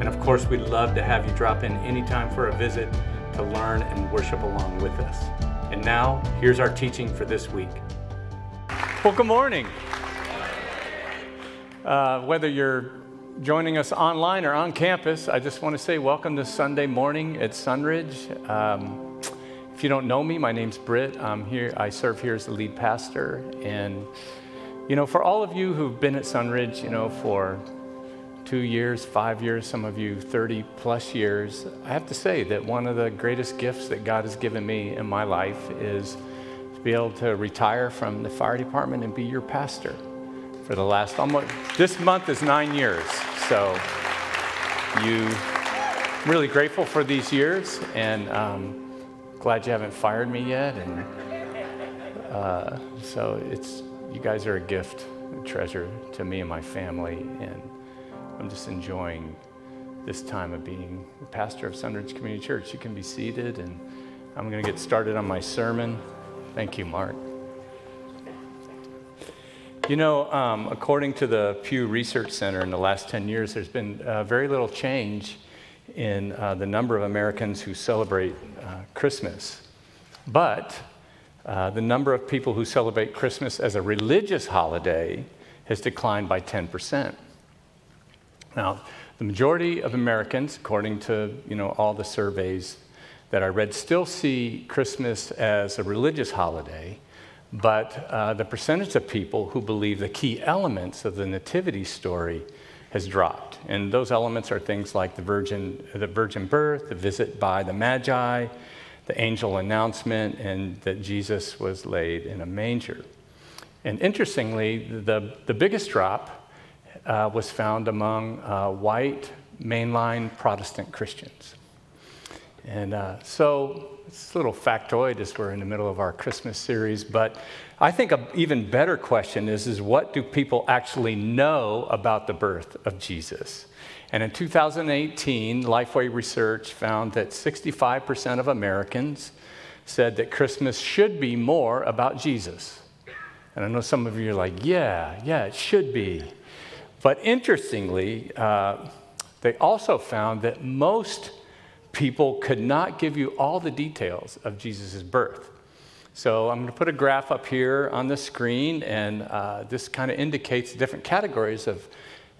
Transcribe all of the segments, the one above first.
and of course, we'd love to have you drop in anytime for a visit to learn and worship along with us. And now, here's our teaching for this week. Well, good morning. Uh, whether you're joining us online or on campus, I just want to say welcome to Sunday morning at Sunridge. Um, if you don't know me, my name's Britt. I'm here. I serve here as the lead pastor, and you know, for all of you who've been at Sunridge, you know, for two years, five years, some of you 30 plus years, I have to say that one of the greatest gifts that God has given me in my life is to be able to retire from the fire department and be your pastor for the last almost, this month is nine years. So you, I'm really grateful for these years and um, glad you haven't fired me yet. And uh, so it's, you guys are a gift, a treasure to me and my family. And I'm just enjoying this time of being the pastor of Sunridge Community Church. You can be seated, and I'm going to get started on my sermon. Thank you, Mark. You know, um, according to the Pew Research Center, in the last 10 years, there's been uh, very little change in uh, the number of Americans who celebrate uh, Christmas. But uh, the number of people who celebrate Christmas as a religious holiday has declined by 10 percent. Now, the majority of Americans, according to you know, all the surveys that I read, still see Christmas as a religious holiday, but uh, the percentage of people who believe the key elements of the nativity story has dropped. And those elements are things like the virgin, the virgin birth, the visit by the Magi, the angel announcement, and that Jesus was laid in a manger. And interestingly, the, the biggest drop uh, was found among uh, white mainline Protestant Christians. And uh, so, it's a little factoid as we're in the middle of our Christmas series, but I think an even better question is, is what do people actually know about the birth of Jesus? And in 2018, Lifeway Research found that 65% of Americans said that Christmas should be more about Jesus. And I know some of you are like, yeah, yeah, it should be. But interestingly, uh, they also found that most people could not give you all the details of Jesus' birth. So I'm going to put a graph up here on the screen, and uh, this kind of indicates different categories of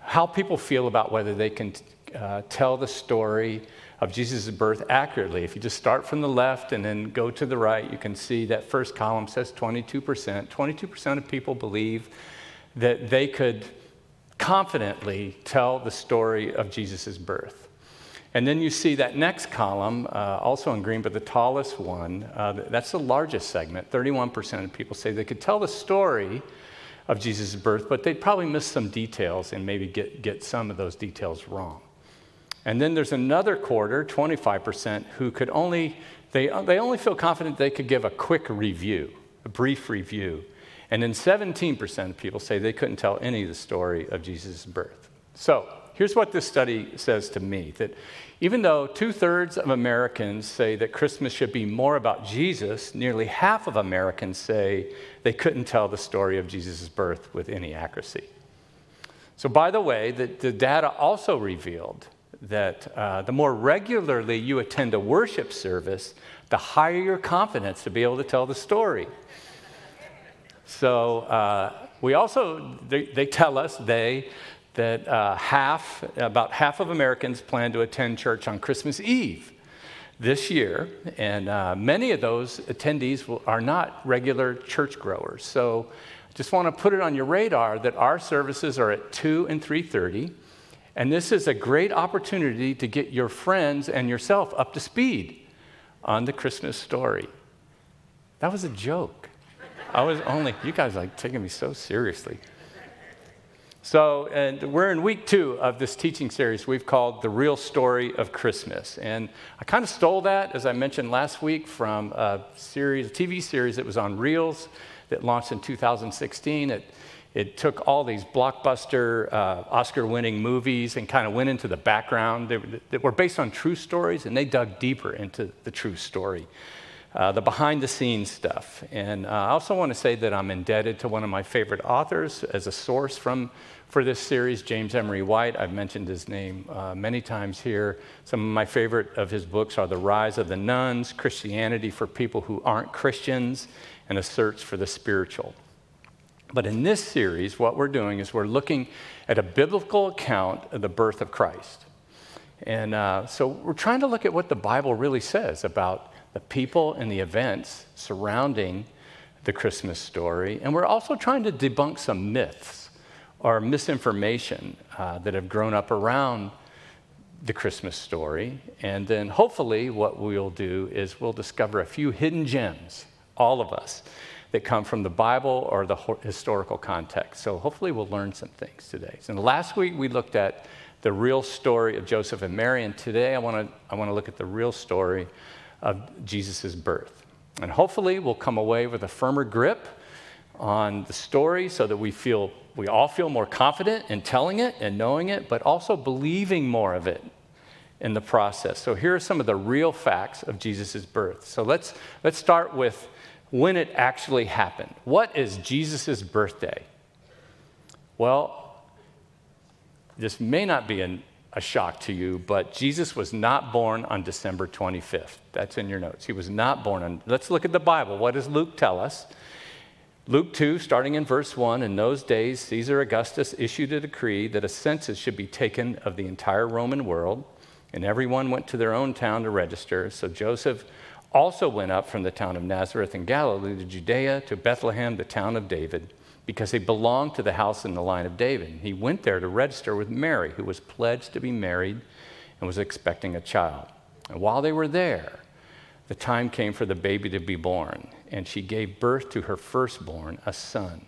how people feel about whether they can uh, tell the story of Jesus' birth accurately. If you just start from the left and then go to the right, you can see that first column says 22%. 22% of people believe that they could confidently tell the story of Jesus' birth. And then you see that next column, uh, also in green, but the tallest one, uh, that's the largest segment. 31% of people say they could tell the story of Jesus' birth, but they'd probably miss some details and maybe get, get some of those details wrong. And then there's another quarter, 25%, who could only, they, they only feel confident they could give a quick review, a brief review and then 17% of people say they couldn't tell any of the story of Jesus' birth. So here's what this study says to me that even though two thirds of Americans say that Christmas should be more about Jesus, nearly half of Americans say they couldn't tell the story of Jesus' birth with any accuracy. So, by the way, the, the data also revealed that uh, the more regularly you attend a worship service, the higher your confidence to be able to tell the story. So uh, we also, they, they, tell us, they, that uh, half, about half of Americans plan to attend church on Christmas Eve this year, and uh, many of those attendees will, are not regular church growers. So just want to put it on your radar that our services are at 2 and 3.30, and this is a great opportunity to get your friends and yourself up to speed on the Christmas story. That was a joke. I was only, you guys like taking me so seriously. So, and we're in week two of this teaching series we've called The Real Story of Christmas. And I kind of stole that, as I mentioned last week, from a series, a TV series that was on Reelz that launched in 2016. It, it took all these blockbuster, uh, Oscar winning movies and kind of went into the background. that were based on true stories, and they dug deeper into the true story. Uh, the behind the scenes stuff. And uh, I also want to say that I'm indebted to one of my favorite authors as a source from, for this series, James Emery White. I've mentioned his name uh, many times here. Some of my favorite of his books are The Rise of the Nones, Christianity for People Who Aren't Christians, and A Search for the Spiritual. But in this series, what we're doing is we're looking at a biblical account of the birth of Christ. And uh, so we're trying to look at what the Bible really says about the people and the events surrounding the Christmas story. And we're also trying to debunk some myths or misinformation uh, that have grown up around the Christmas story. And then hopefully, what we'll do is we'll discover a few hidden gems, all of us, that come from the Bible or the historical context. So hopefully, we'll learn some things today. So last week, we looked at the real story of Joseph and Mary, and today I want to I want to look at the real story of Jesus' birth. And hopefully, we'll come away with a firmer grip on the story so that we feel we all feel more confident in telling it and knowing it, but also believing more of it in the process. So here are some of the real facts of Jesus' birth. So let's let's start with when it actually happened. What is Jesus' birthday? Well, this may not be an a shock to you, but Jesus was not born on December 25th. That's in your notes. He was not born on. Let's look at the Bible. What does Luke tell us? Luke 2, starting in verse 1, in those days, Caesar Augustus issued a decree that a census should be taken of the entire Roman world, and everyone went to their own town to register. So Joseph also went up from the town of Nazareth in Galilee to Judea to Bethlehem, the town of David because he belonged to the house in the line of David. He went there to register with Mary, who was pledged to be married and was expecting a child. And while they were there, the time came for the baby to be born, and she gave birth to her firstborn, a son.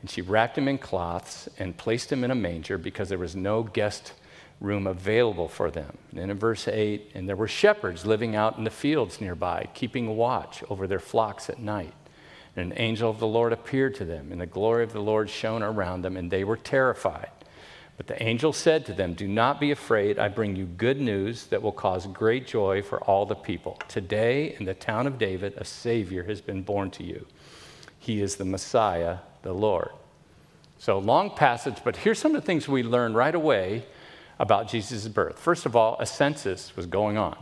And she wrapped him in cloths and placed him in a manger because there was no guest room available for them. And then in verse 8, and there were shepherds living out in the fields nearby, keeping watch over their flocks at night. And an angel of the Lord appeared to them, and the glory of the Lord shone around them, and they were terrified. But the angel said to them, Do not be afraid. I bring you good news that will cause great joy for all the people. Today, in the town of David, a Savior has been born to you. He is the Messiah, the Lord. So, long passage, but here's some of the things we learn right away about Jesus' birth. First of all, a census was going on.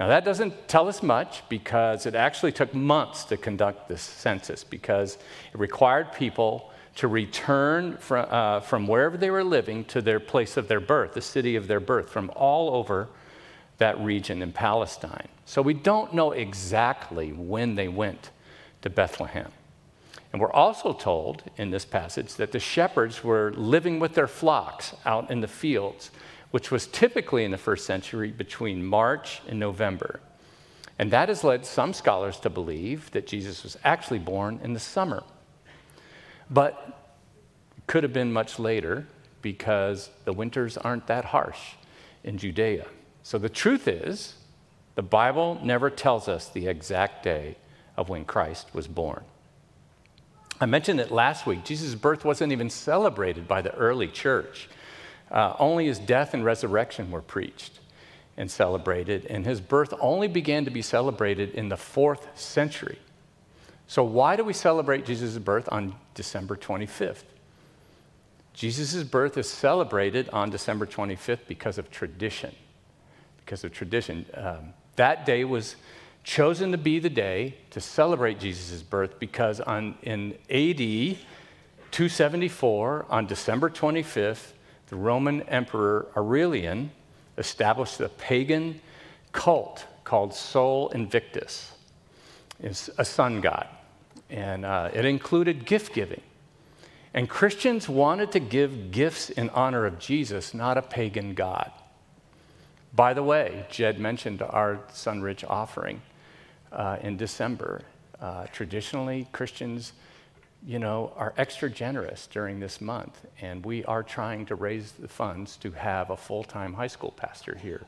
Now, that doesn't tell us much because it actually took months to conduct this census because it required people to return from, uh, from wherever they were living to their place of their birth, the city of their birth, from all over that region in Palestine. So we don't know exactly when they went to Bethlehem. And we're also told in this passage that the shepherds were living with their flocks out in the fields which was typically in the first century between March and November. And that has led some scholars to believe that Jesus was actually born in the summer. But could have been much later because the winters aren't that harsh in Judea. So the truth is, the Bible never tells us the exact day of when Christ was born. I mentioned it last week. Jesus' birth wasn't even celebrated by the early church. Uh, only his death and resurrection were preached and celebrated, and his birth only began to be celebrated in the fourth century. So, why do we celebrate Jesus' birth on December 25th? Jesus' birth is celebrated on December 25th because of tradition. Because of tradition. Um, that day was chosen to be the day to celebrate Jesus' birth because on, in AD 274, on December 25th, the Roman Emperor Aurelian established a pagan cult called Sol Invictus. It's a sun god, and uh, it included gift giving. And Christians wanted to give gifts in honor of Jesus, not a pagan god. By the way, Jed mentioned our Sunridge offering uh, in December. Uh, traditionally, Christians you know, are extra generous during this month, and we are trying to raise the funds to have a full time high school pastor here.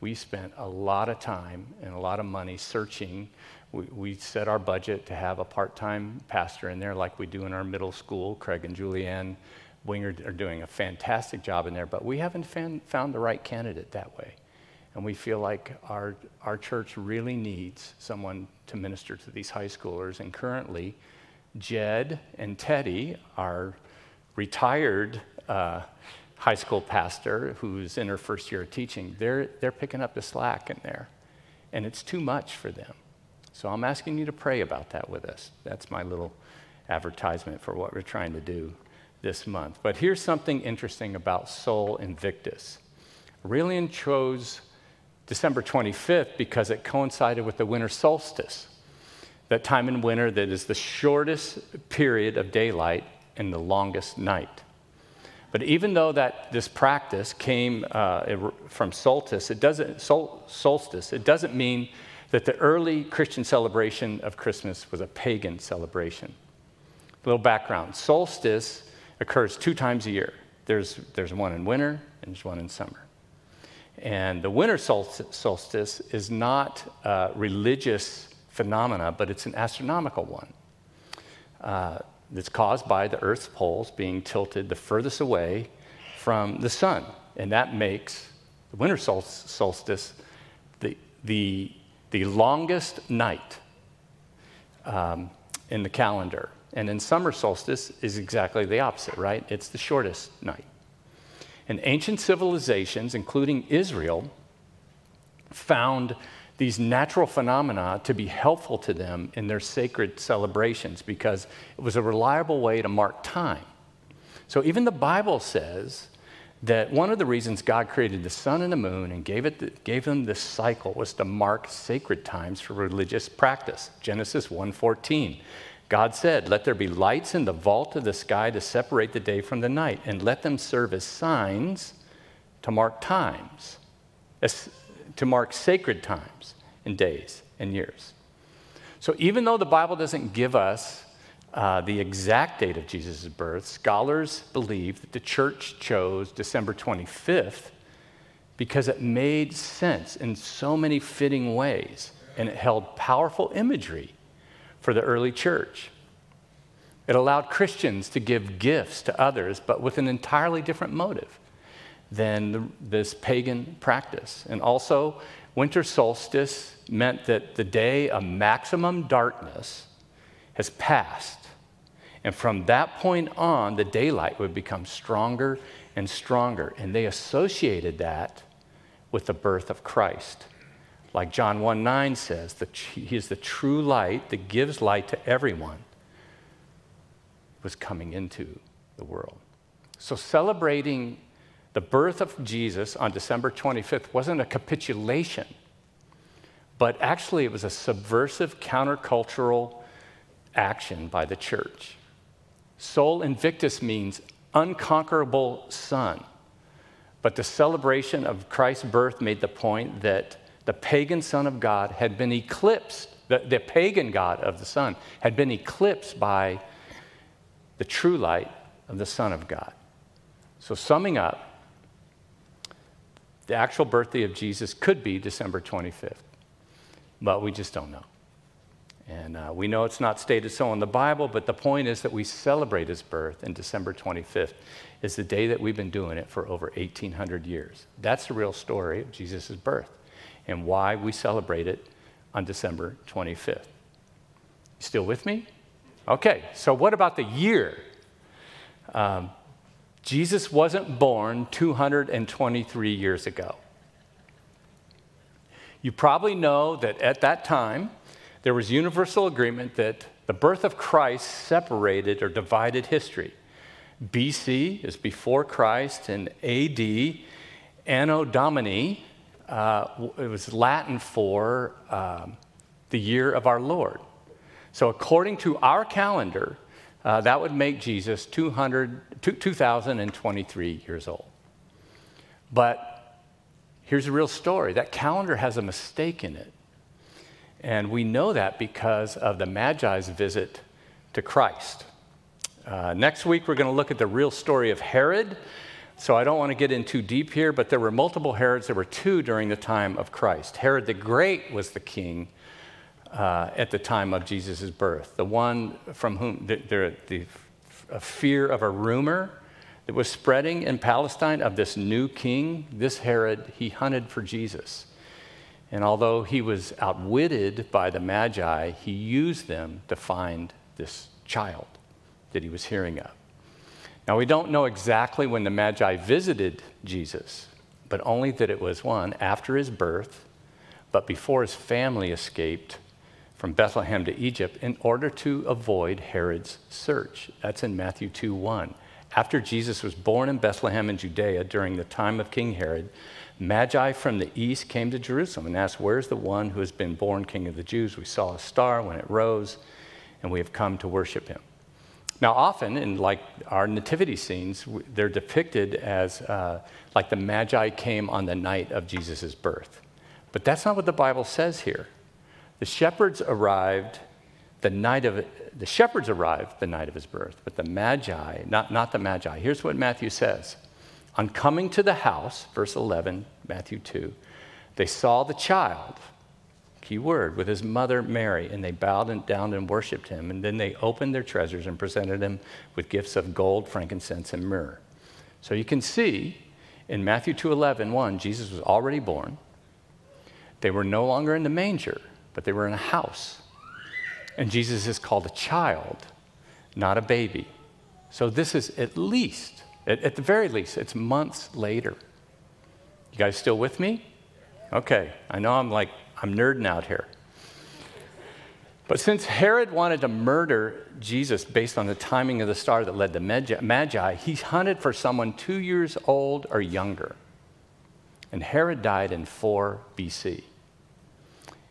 We spent a lot of time and a lot of money searching. We, we set our budget to have a part time pastor in there, like we do in our middle school. Craig and Julianne Winger are doing a fantastic job in there, but we haven't fan, found the right candidate that way. And we feel like our, our church really needs someone to minister to these high schoolers. And currently, Jed and Teddy, our retired uh, high school pastor who's in her first year of teaching, they're, they're picking up the slack in there. And it's too much for them. So I'm asking you to pray about that with us. That's my little advertisement for what we're trying to do this month. But here's something interesting about Sol Invictus. Aurelian chose December 25th because it coincided with the winter solstice, that time in winter that is the shortest period of daylight and the longest night. But even though that this practice came uh, from solstice, it doesn't sol- solstice. It doesn't mean that the early Christian celebration of Christmas was a pagan celebration. A little background: solstice occurs two times a year. There's there's one in winter and there's one in summer. And the winter solstice is not a religious phenomena, but it's an astronomical one. Uh, it's caused by the Earth's poles being tilted the furthest away from the sun. And that makes the winter solstice the, the, the longest night um, in the calendar. And in summer solstice is exactly the opposite, right? It's the shortest night. And ancient civilizations, including Israel, found these natural phenomena to be helpful to them in their sacred celebrations because it was a reliable way to mark time. So even the Bible says that one of the reasons God created the sun and the moon and gave, it the, gave them this cycle was to mark sacred times for religious practice. Genesis 1:14. God said, Let there be lights in the vault of the sky to separate the day from the night, and let them serve as signs to mark times, to mark sacred times and days and years. So even though the Bible doesn't give us uh, the exact date of Jesus' birth, scholars believe that the church chose December 25th because it made sense in so many fitting ways and it held powerful imagery for the early church. It allowed Christians to give gifts to others, but with an entirely different motive than the, this pagan practice. And also, winter solstice meant that the day of maximum darkness has passed. And from that point on, the daylight would become stronger and stronger. And they associated that with the birth of Christ. Like John 1 9 says, that He is the true light that gives light to everyone, was coming into the world. So celebrating the birth of Jesus on December 25th wasn't a capitulation, but actually it was a subversive countercultural action by the church. Sol Invictus means unconquerable sun. But the celebration of Christ's birth made the point that the pagan Son of God had been eclipsed, the, the pagan God of the Sun had been eclipsed by the true light of the Son of God. So, summing up, the actual birthday of Jesus could be December 25th, but we just don't know. And uh, we know it's not stated so in the Bible, but the point is that we celebrate his birth in December 25th. Is the day that we've been doing it for over 1,800 years. That's the real story of Jesus' birth and why we celebrate it on December 25th. You still with me? Okay, so what about the year? Um, Jesus wasn't born 223 years ago. You probably know that at that time, there was universal agreement that the birth of Christ separated or divided history. BC is before Christ, and AD, Anno Domini, uh, it was Latin for um, the year of our Lord. So, according to our calendar, uh, that would make Jesus 200, 2,023 years old. But here's a real story that calendar has a mistake in it. And we know that because of the Magi's visit to Christ. Uh, next week, we're going to look at the real story of Herod. So I don't want to get in too deep here, but there were multiple Herods. There were two during the time of Christ. Herod the Great was the king uh, at the time of Jesus' birth, the one from whom the, the, the fear of a rumor that was spreading in Palestine of this new king, this Herod, he hunted for Jesus. And although he was outwitted by the Magi, he used them to find this child that he was hearing of. Now, we don't know exactly when the Magi visited Jesus, but only that it was one after his birth, but before his family escaped from Bethlehem to Egypt in order to avoid Herod's search. That's in Matthew 2 1. After Jesus was born in Bethlehem in Judea during the time of King Herod, Magi from the east came to Jerusalem and asked, Where's the one who has been born King of the Jews? We saw a star when it rose, and we have come to worship him. Now, often in like our nativity scenes, they're depicted as uh, like the Magi came on the night of Jesus' birth. But that's not what the Bible says here. The shepherds arrived the night of the shepherds arrived the night of his birth, but the Magi, not, not the Magi. Here's what Matthew says. On coming to the house, verse 11, Matthew 2, they saw the child, key word, with his mother Mary, and they bowed down and worshiped him. And then they opened their treasures and presented him with gifts of gold, frankincense, and myrrh. So you can see in Matthew 2:11, 1, Jesus was already born. They were no longer in the manger, but they were in a house. And Jesus is called a child, not a baby. So this is at least at, the very least, it's months later. You guys still with me? Okay, I know I'm like, I'm nerding out here. But since Herod wanted to murder Jesus based on the timing of the star that led the Magi, he hunted for someone two years old or younger. And Herod died in 4 BC.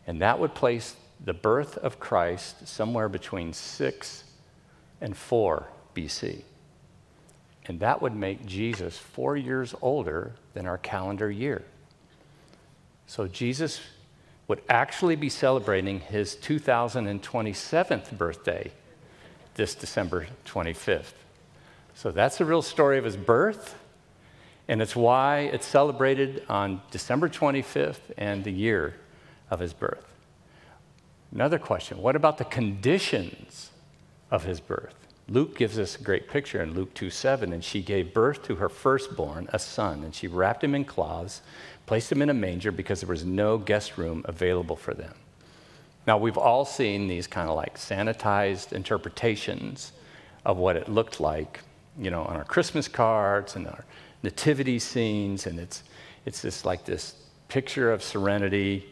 And that would place the birth of Christ somewhere between 6 and 4 BC. And that would make Jesus four years older than our calendar year. So Jesus would actually be celebrating his 2027th birthday this December 25th. So that's the real story of his birth, and it's why it's celebrated on December 25th and the year of his birth. Another question what about the conditions of his birth? Luke gives us a great picture in Luke 2 7. And she gave birth to her firstborn, a son, and she wrapped him in cloths, placed him in a manger because there was no guest room available for them. Now, we've all seen these kind of like sanitized interpretations of what it looked like, you know, on our Christmas cards and our nativity scenes. And it's, it's just like this picture of serenity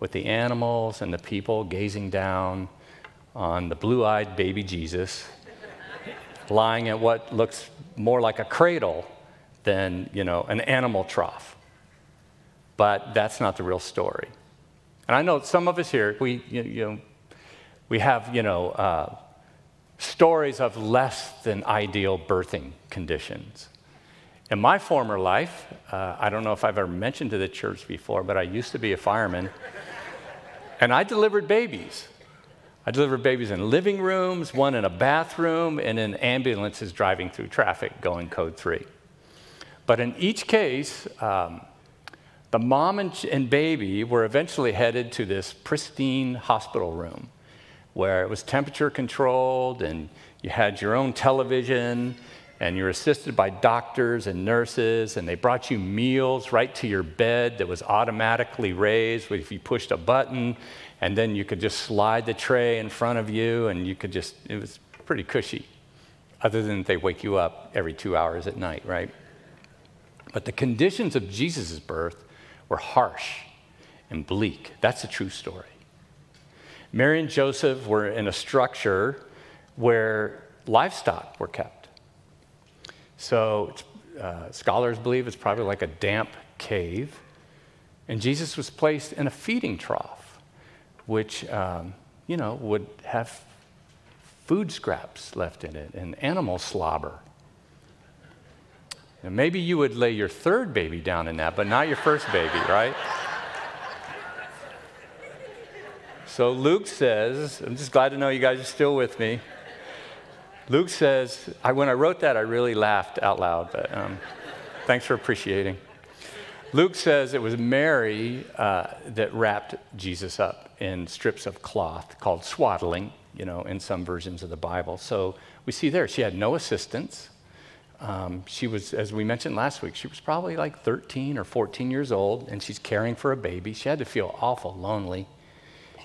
with the animals and the people gazing down on the blue eyed baby Jesus lying at what looks more like a cradle than, you know, an animal trough. But that's not the real story. And I know some of us here, we, you, know, we have, you know, uh, stories of less than ideal birthing conditions. In my former life, uh, I don't know if I've ever mentioned to the church before, but I used to be a fireman, and I delivered babies. I delivered babies in living rooms, one in a bathroom, and in ambulances driving through traffic going code three. But in each case, um, the mom and, and baby were eventually headed to this pristine hospital room where it was temperature controlled and you had your own television and you're assisted by doctors and nurses, and they brought you meals right to your bed that was automatically raised if you pushed a button, and then you could just slide the tray in front of you, and you could just, it was pretty cushy, other than they wake you up every two hours at night, right? But the conditions of Jesus' birth were harsh and bleak. That's a true story. Mary and Joseph were in a structure where livestock were kept. So uh, scholars believe it's probably like a damp cave. And Jesus was placed in a feeding trough which, um, you know, would have food scraps left in it and animal slobber. And maybe you would lay your third baby down in that, but not your first baby, right? So Luke says, I'm just glad to know you guys are still with me. Luke says, I, when I wrote that, I really laughed out loud, but um, thanks for appreciating. Luke says it was Mary uh, that wrapped Jesus up in strips of cloth called swaddling, you know, in some versions of the Bible. So we see there, she had no assistance. Um, she was, as we mentioned last week, she was probably like 13 or 14 years old, and she's caring for a baby. She had to feel awful lonely.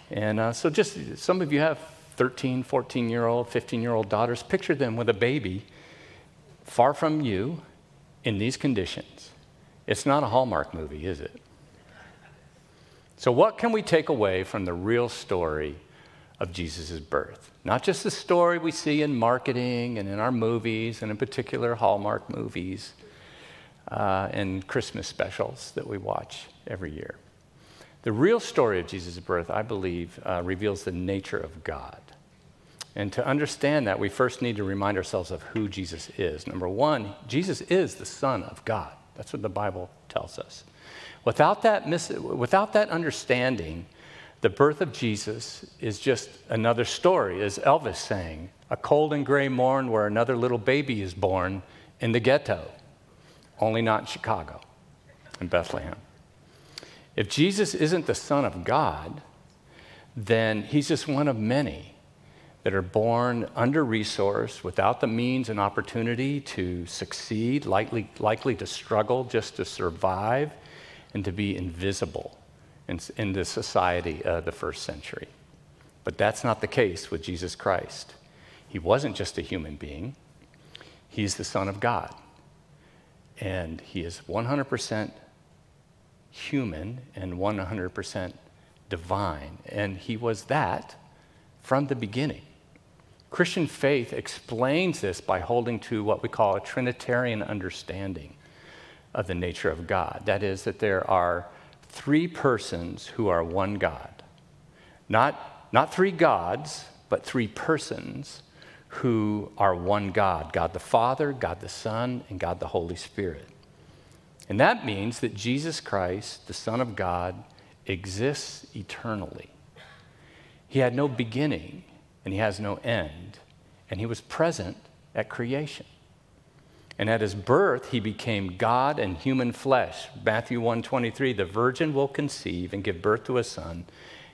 And uh, so, just some of you have 13, 14 year old, 15 year old daughters. Picture them with a baby far from you in these conditions. It's not a Hallmark movie, is it? So, what can we take away from the real story of Jesus' birth? Not just the story we see in marketing and in our movies, and in particular Hallmark movies uh, and Christmas specials that we watch every year. The real story of Jesus' birth, I believe, uh, reveals the nature of God. And to understand that, we first need to remind ourselves of who Jesus is. Number one, Jesus is the Son of God. That's what the Bible tells us. Without that, mis- without that understanding, the birth of Jesus is just another story, as Elvis sang, a cold and gray morn where another little baby is born in the ghetto, only not in Chicago, in Bethlehem. If Jesus isn't the Son of God, then he's just one of many that are born under resourced, without the means and opportunity to succeed, likely, likely to struggle just to survive, and to be invisible in, in the society of the first century. But that's not the case with Jesus Christ. He wasn't just a human being, he's the Son of God. And he is 100% human and 100% divine. And he was that from the beginning. Christian faith explains this by holding to what we call a Trinitarian understanding of the nature of God. That is, that there are three persons who are one God. Not, not three gods, but three persons who are one God God the Father, God the Son, and God the Holy Spirit. And that means that Jesus Christ, the Son of God, exists eternally. He had no beginning and he has no end, and he was present at creation. And at his birth, he became God and human flesh. Matthew 1:23, the virgin will conceive and give birth to a son,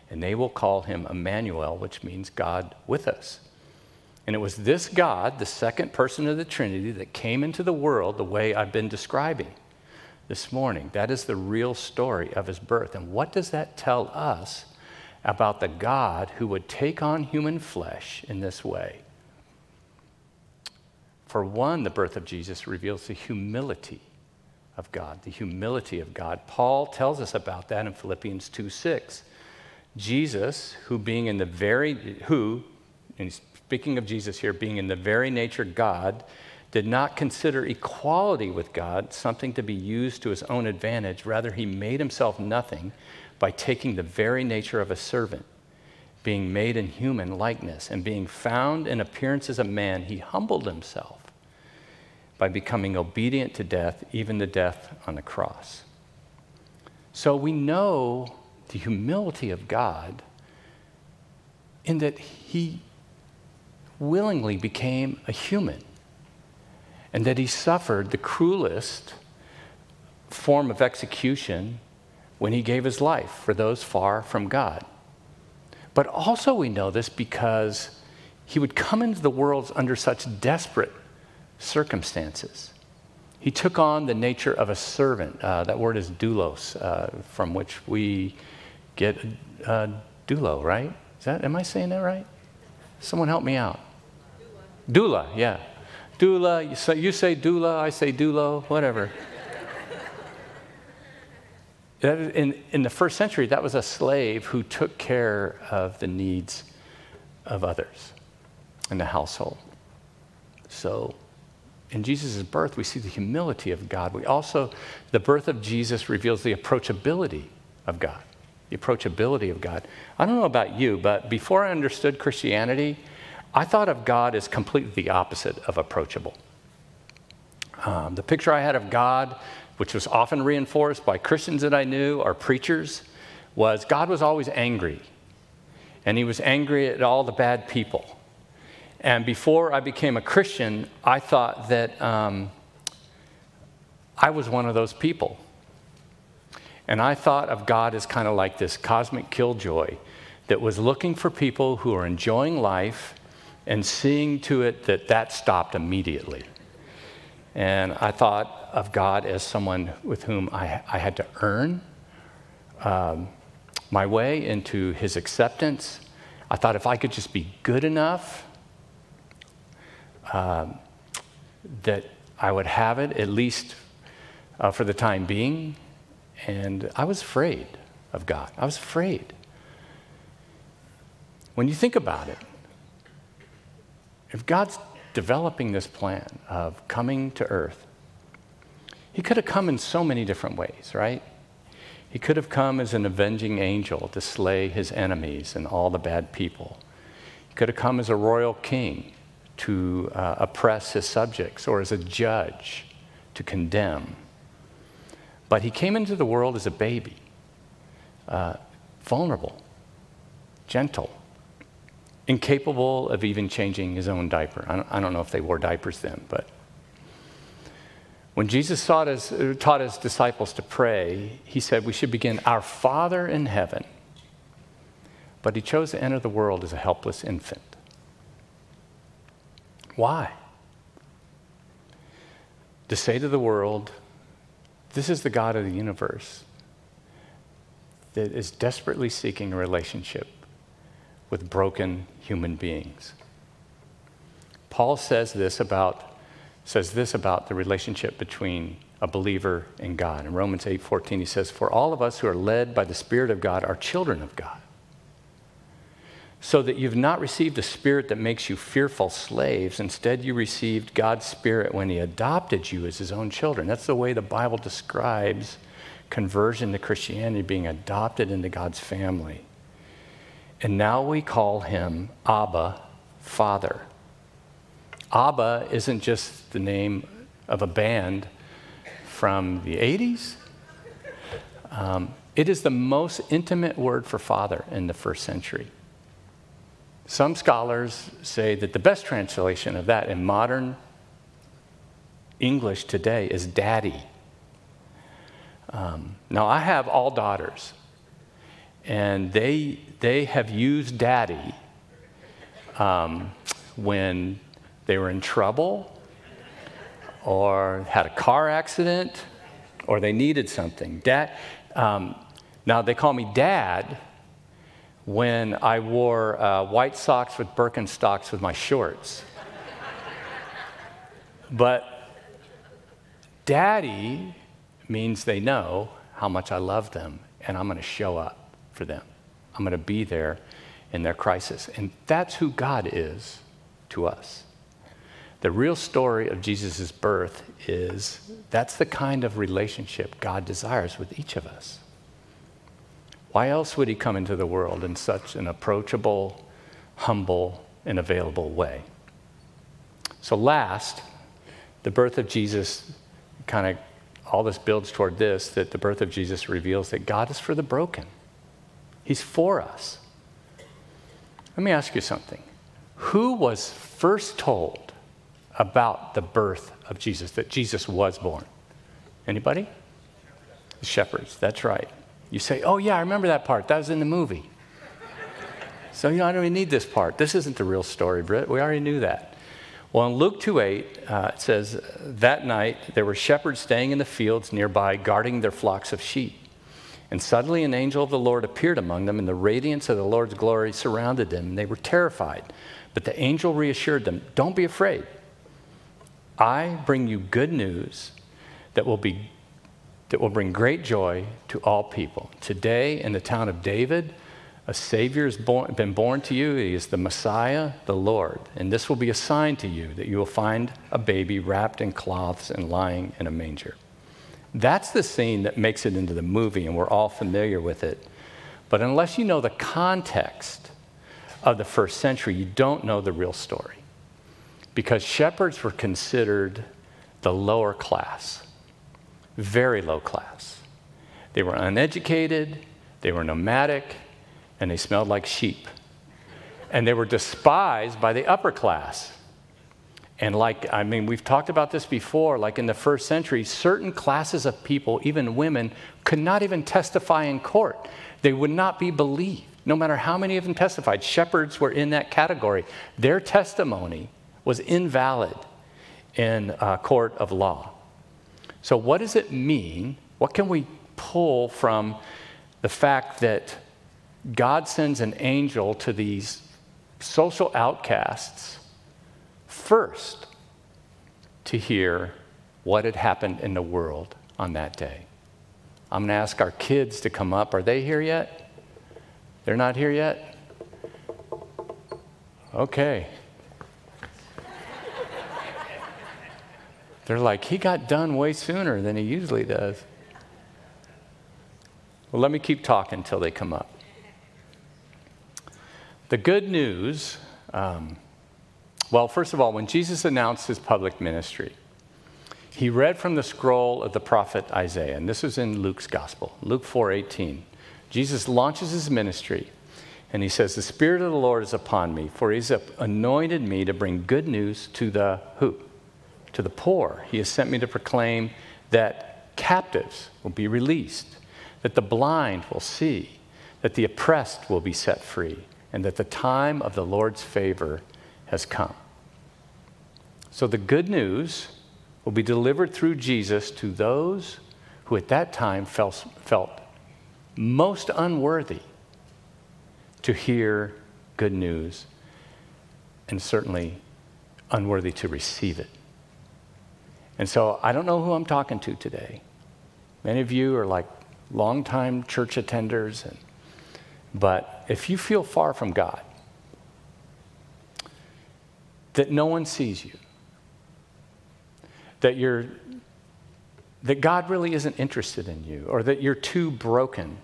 and they will call him Emmanuel, which means God with us. And it was this God, the second person of the Trinity, that came into the world the way I've been describing this morning. That is the real story of his birth. And what does that tell us about the God who would take on human flesh in this way? For one, the birth of Jesus reveals the humility of God, the humility of God. Paul tells us about that in Philippians 2 6. Jesus, who being in the very, who, and speaking of Jesus here, being in the very nature God, did not consider equality with God something to be used to his own advantage. Rather, he made himself nothing by taking the very nature of a servant being made in human likeness and being found in appearance as a man, he humbled himself by becoming obedient to death, even the death on the cross. So we know the humility of God in that he willingly became a human and that he suffered the cruelest form of execution when he gave his life for those far from God. But also, we know this because he would come into the world under such desperate circumstances. He took on the nature of a servant. Uh, that word is doulos, uh, from which we get uh, doulo, right? Is that, am I saying that right? Someone help me out. Doula, yeah. Doula, you say, you say doula, I say doulo, whatever. In, in the first century, that was a slave who took care of the needs of others in the household. So in Jesus' birth, we see the humility of God. We also, the birth of Jesus reveals the approachability of God. The approachability of God. I don't know about you, but before I understood Christianity, I thought of God as completely the opposite of approachable. Um, the picture I had of God, which was often reinforced by Christians that I knew or preachers, was God was always angry. And he was angry at all the bad people. And before I became a Christian, I thought that um, I was one of those people. And I thought of God as kind of like this cosmic killjoy that was looking for people who are enjoying life and seeing to it that that stopped immediately. And I thought of God as someone with whom I, I had to earn um, my way into his acceptance. I thought if I could just be good enough, um, that I would have it, at least uh, for the time being. And I was afraid of God. I was afraid. When you think about it, if God's developing this plan of coming to earth, He could have come in so many different ways, right? He could have come as an avenging angel to slay his enemies and all the bad people. He could have come as a royal king to uh, oppress his subjects or as a judge to condemn. But he came into the world as a baby, uh, vulnerable, gentle, incapable of even changing his own diaper. I don't, I don't know if they wore diapers then, but when Jesus taught his, taught his disciples to pray, he said we should begin, Our Father in heaven. But he chose to enter the world as a helpless infant. Why? To say to the world, this is the God of the universe that is desperately seeking a relationship with broken human beings. Paul says this about says this about the relationship between a believer and God. In Romans 8:14 he says, "For all of us who are led by the Spirit of God are children of God." So that you've not received a spirit that makes you fearful slaves. Instead, you received God's Spirit when He adopted you as His own children. That's the way the Bible describes conversion to Christianity, being adopted into God's family. And now we call Him Abba, Father. ABBA isn't just the name of a band from the 80s. Um, it is the most intimate word for father in the first century. Some scholars say that the best translation of that in modern English today is daddy. Um, now, I have all daughters, and they, they have used daddy um, when they were in trouble or had a car accident or they needed something. Dad, um, now they call me dad when I wore uh, white socks with Birkenstocks with my shorts. but daddy means they know how much I love them and I'm going to show up for them. I'm going to be there in their crisis. And that's who God is to us. The real story of Jesus' birth is that's the kind of relationship God desires with each of us. Why else would he come into the world in such an approachable, humble, and available way? So, last, the birth of Jesus kind of all this builds toward this that the birth of Jesus reveals that God is for the broken, He's for us. Let me ask you something. Who was first told about the birth of Jesus, that Jesus was born? Anybody? The shepherds, that's right. You say, oh, yeah, I remember that part. That was in the movie. so, you know, I don't even need this part. This isn't the real story, Britt. We already knew that. Well, in Luke 2 8, uh, it says, That night there were shepherds staying in the fields nearby, guarding their flocks of sheep. And suddenly an angel of the Lord appeared among them, and the radiance of the Lord's glory surrounded them, and they were terrified. But the angel reassured them, Don't be afraid. I bring you good news that will, be, that will bring great joy to all people. Today, in the town of David, a Savior has born, been born to you. He is the Messiah, the Lord. And this will be a sign to you that you will find a baby wrapped in cloths and lying in a manger. That's the scene that makes it into the movie, and we're all familiar with it. But unless you know the context of the first century, you don't know the real story because shepherds were considered the lower class, very low class. They were uneducated, they were nomadic, and they smelled like sheep. and they were despised by the upper class. And like, I mean, we've talked about this before, like in the first century, certain classes of people, even women, could not even testify in court. They would not be believed, no matter how many of them testified. Shepherds were in that category. Their testimony was invalid in a court of law. So, what does it mean? What can we pull from the fact that God sends an angel to these social outcasts first to hear what had happened in the world on that day. I'm going to ask our kids to come up. Are they here yet? They're not here yet? Okay. They're like, he got done way sooner than he usually does. Well, let me keep talking until they come up. The good news um, well, first of all, when Jesus announced his public ministry, he read from the scroll of the prophet Isaiah, and this is in Luke's gospel, Luke 4:18. Jesus launches his ministry, and he says, "The spirit of the Lord is upon me, for he's anointed me to bring good news to the who? To the poor. He has sent me to proclaim that captives will be released, that the blind will see, that the oppressed will be set free, and that the time of the Lord's favor has come. So the good news will be delivered through Jesus to those who at that time felt, most unworthy to hear good news and certainly unworthy to receive it. And so I don't know who I'm talking to today. Many of you are like longtime church attenders, and, but if you feel far from God, that no one sees you, that you're that God really isn't interested in you, or that you're too broken,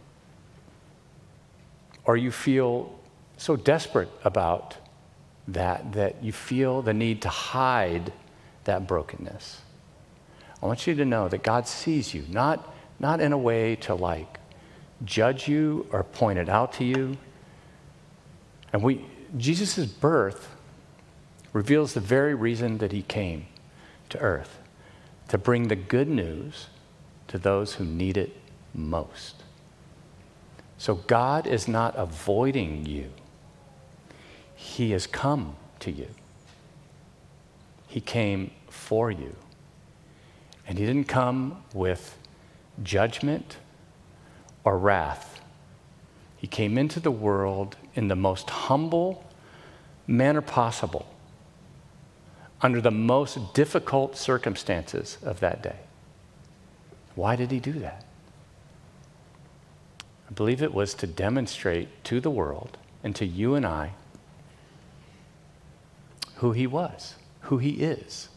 or you feel so desperate about that that you feel the need to hide that brokenness. I want you to know that God sees you, not, not in a way to like judge you or point it out to you. And we, Jesus' birth reveals the very reason that he came to earth to bring the good news to those who need it most. So God is not avoiding you, He has come to you. He came for you. And He didn't come with judgment or wrath. He came into the world in the most humble manner possible under the most difficult circumstances of that day. Why did he do that? I believe it was to demonstrate to the world and to you and I who he was, who he is.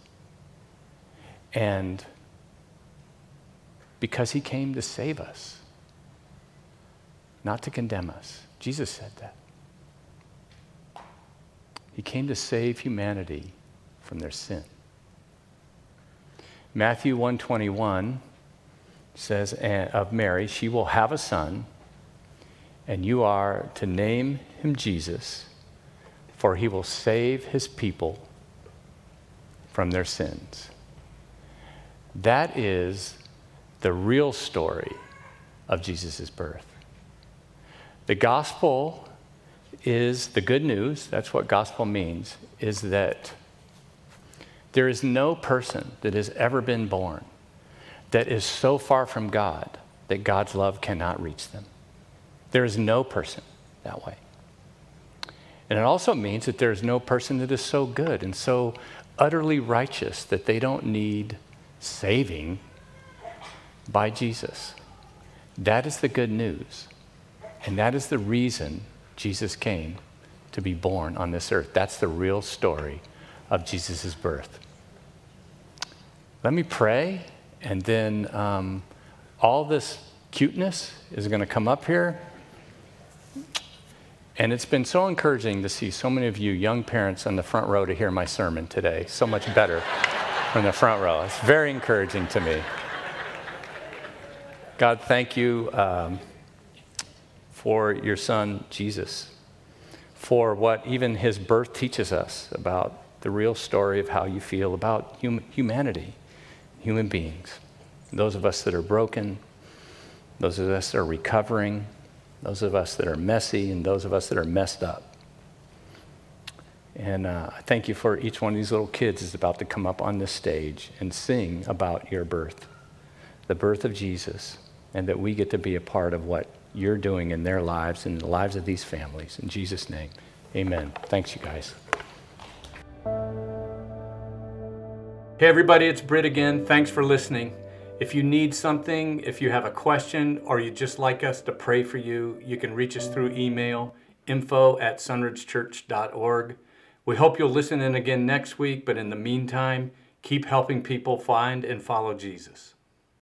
And because he came to save us, not to condemn us. Jesus said that. He came to save humanity from their sin. Matthew 121 says of Mary, she will have a son, and you are to name him Jesus, for he will save his people from their sins. That is the real story of Jesus' birth. The gospel is the good news, that's what gospel means, is that there is no person that has ever been born that is so far from God that God's love cannot reach them. There is no person that way. And it also means that there is no person that is so good and so utterly righteous that they don't need saving by Jesus. That is the good news. And that is the reason Jesus came to be born on this earth. That's the real story of Jesus' birth. Let me pray, and then um, all this cuteness is going to come up here. And it's been so encouraging to see so many of you young parents on the front row to hear my sermon today. So much better from the front row. It's very encouraging to me. God, thank you um, for your son, Jesus for what even his birth teaches us about the real story of how you feel about hum- humanity, human beings. Those of us that are broken, those of us that are recovering, those of us that are messy, and those of us that are messed up. And uh, I thank you for each one of these little kids is about to come up on this stage and sing about your birth, the birth of Jesus, and that we get to be a part of what you're doing in their lives and the lives of these families. In Jesus' name, amen. Thanks, you guys. Hey, everybody, it's Britt again. Thanks for listening. If you need something, if you have a question, or you'd just like us to pray for you, you can reach us through email info at sunridgechurch.org. We hope you'll listen in again next week, but in the meantime, keep helping people find and follow Jesus.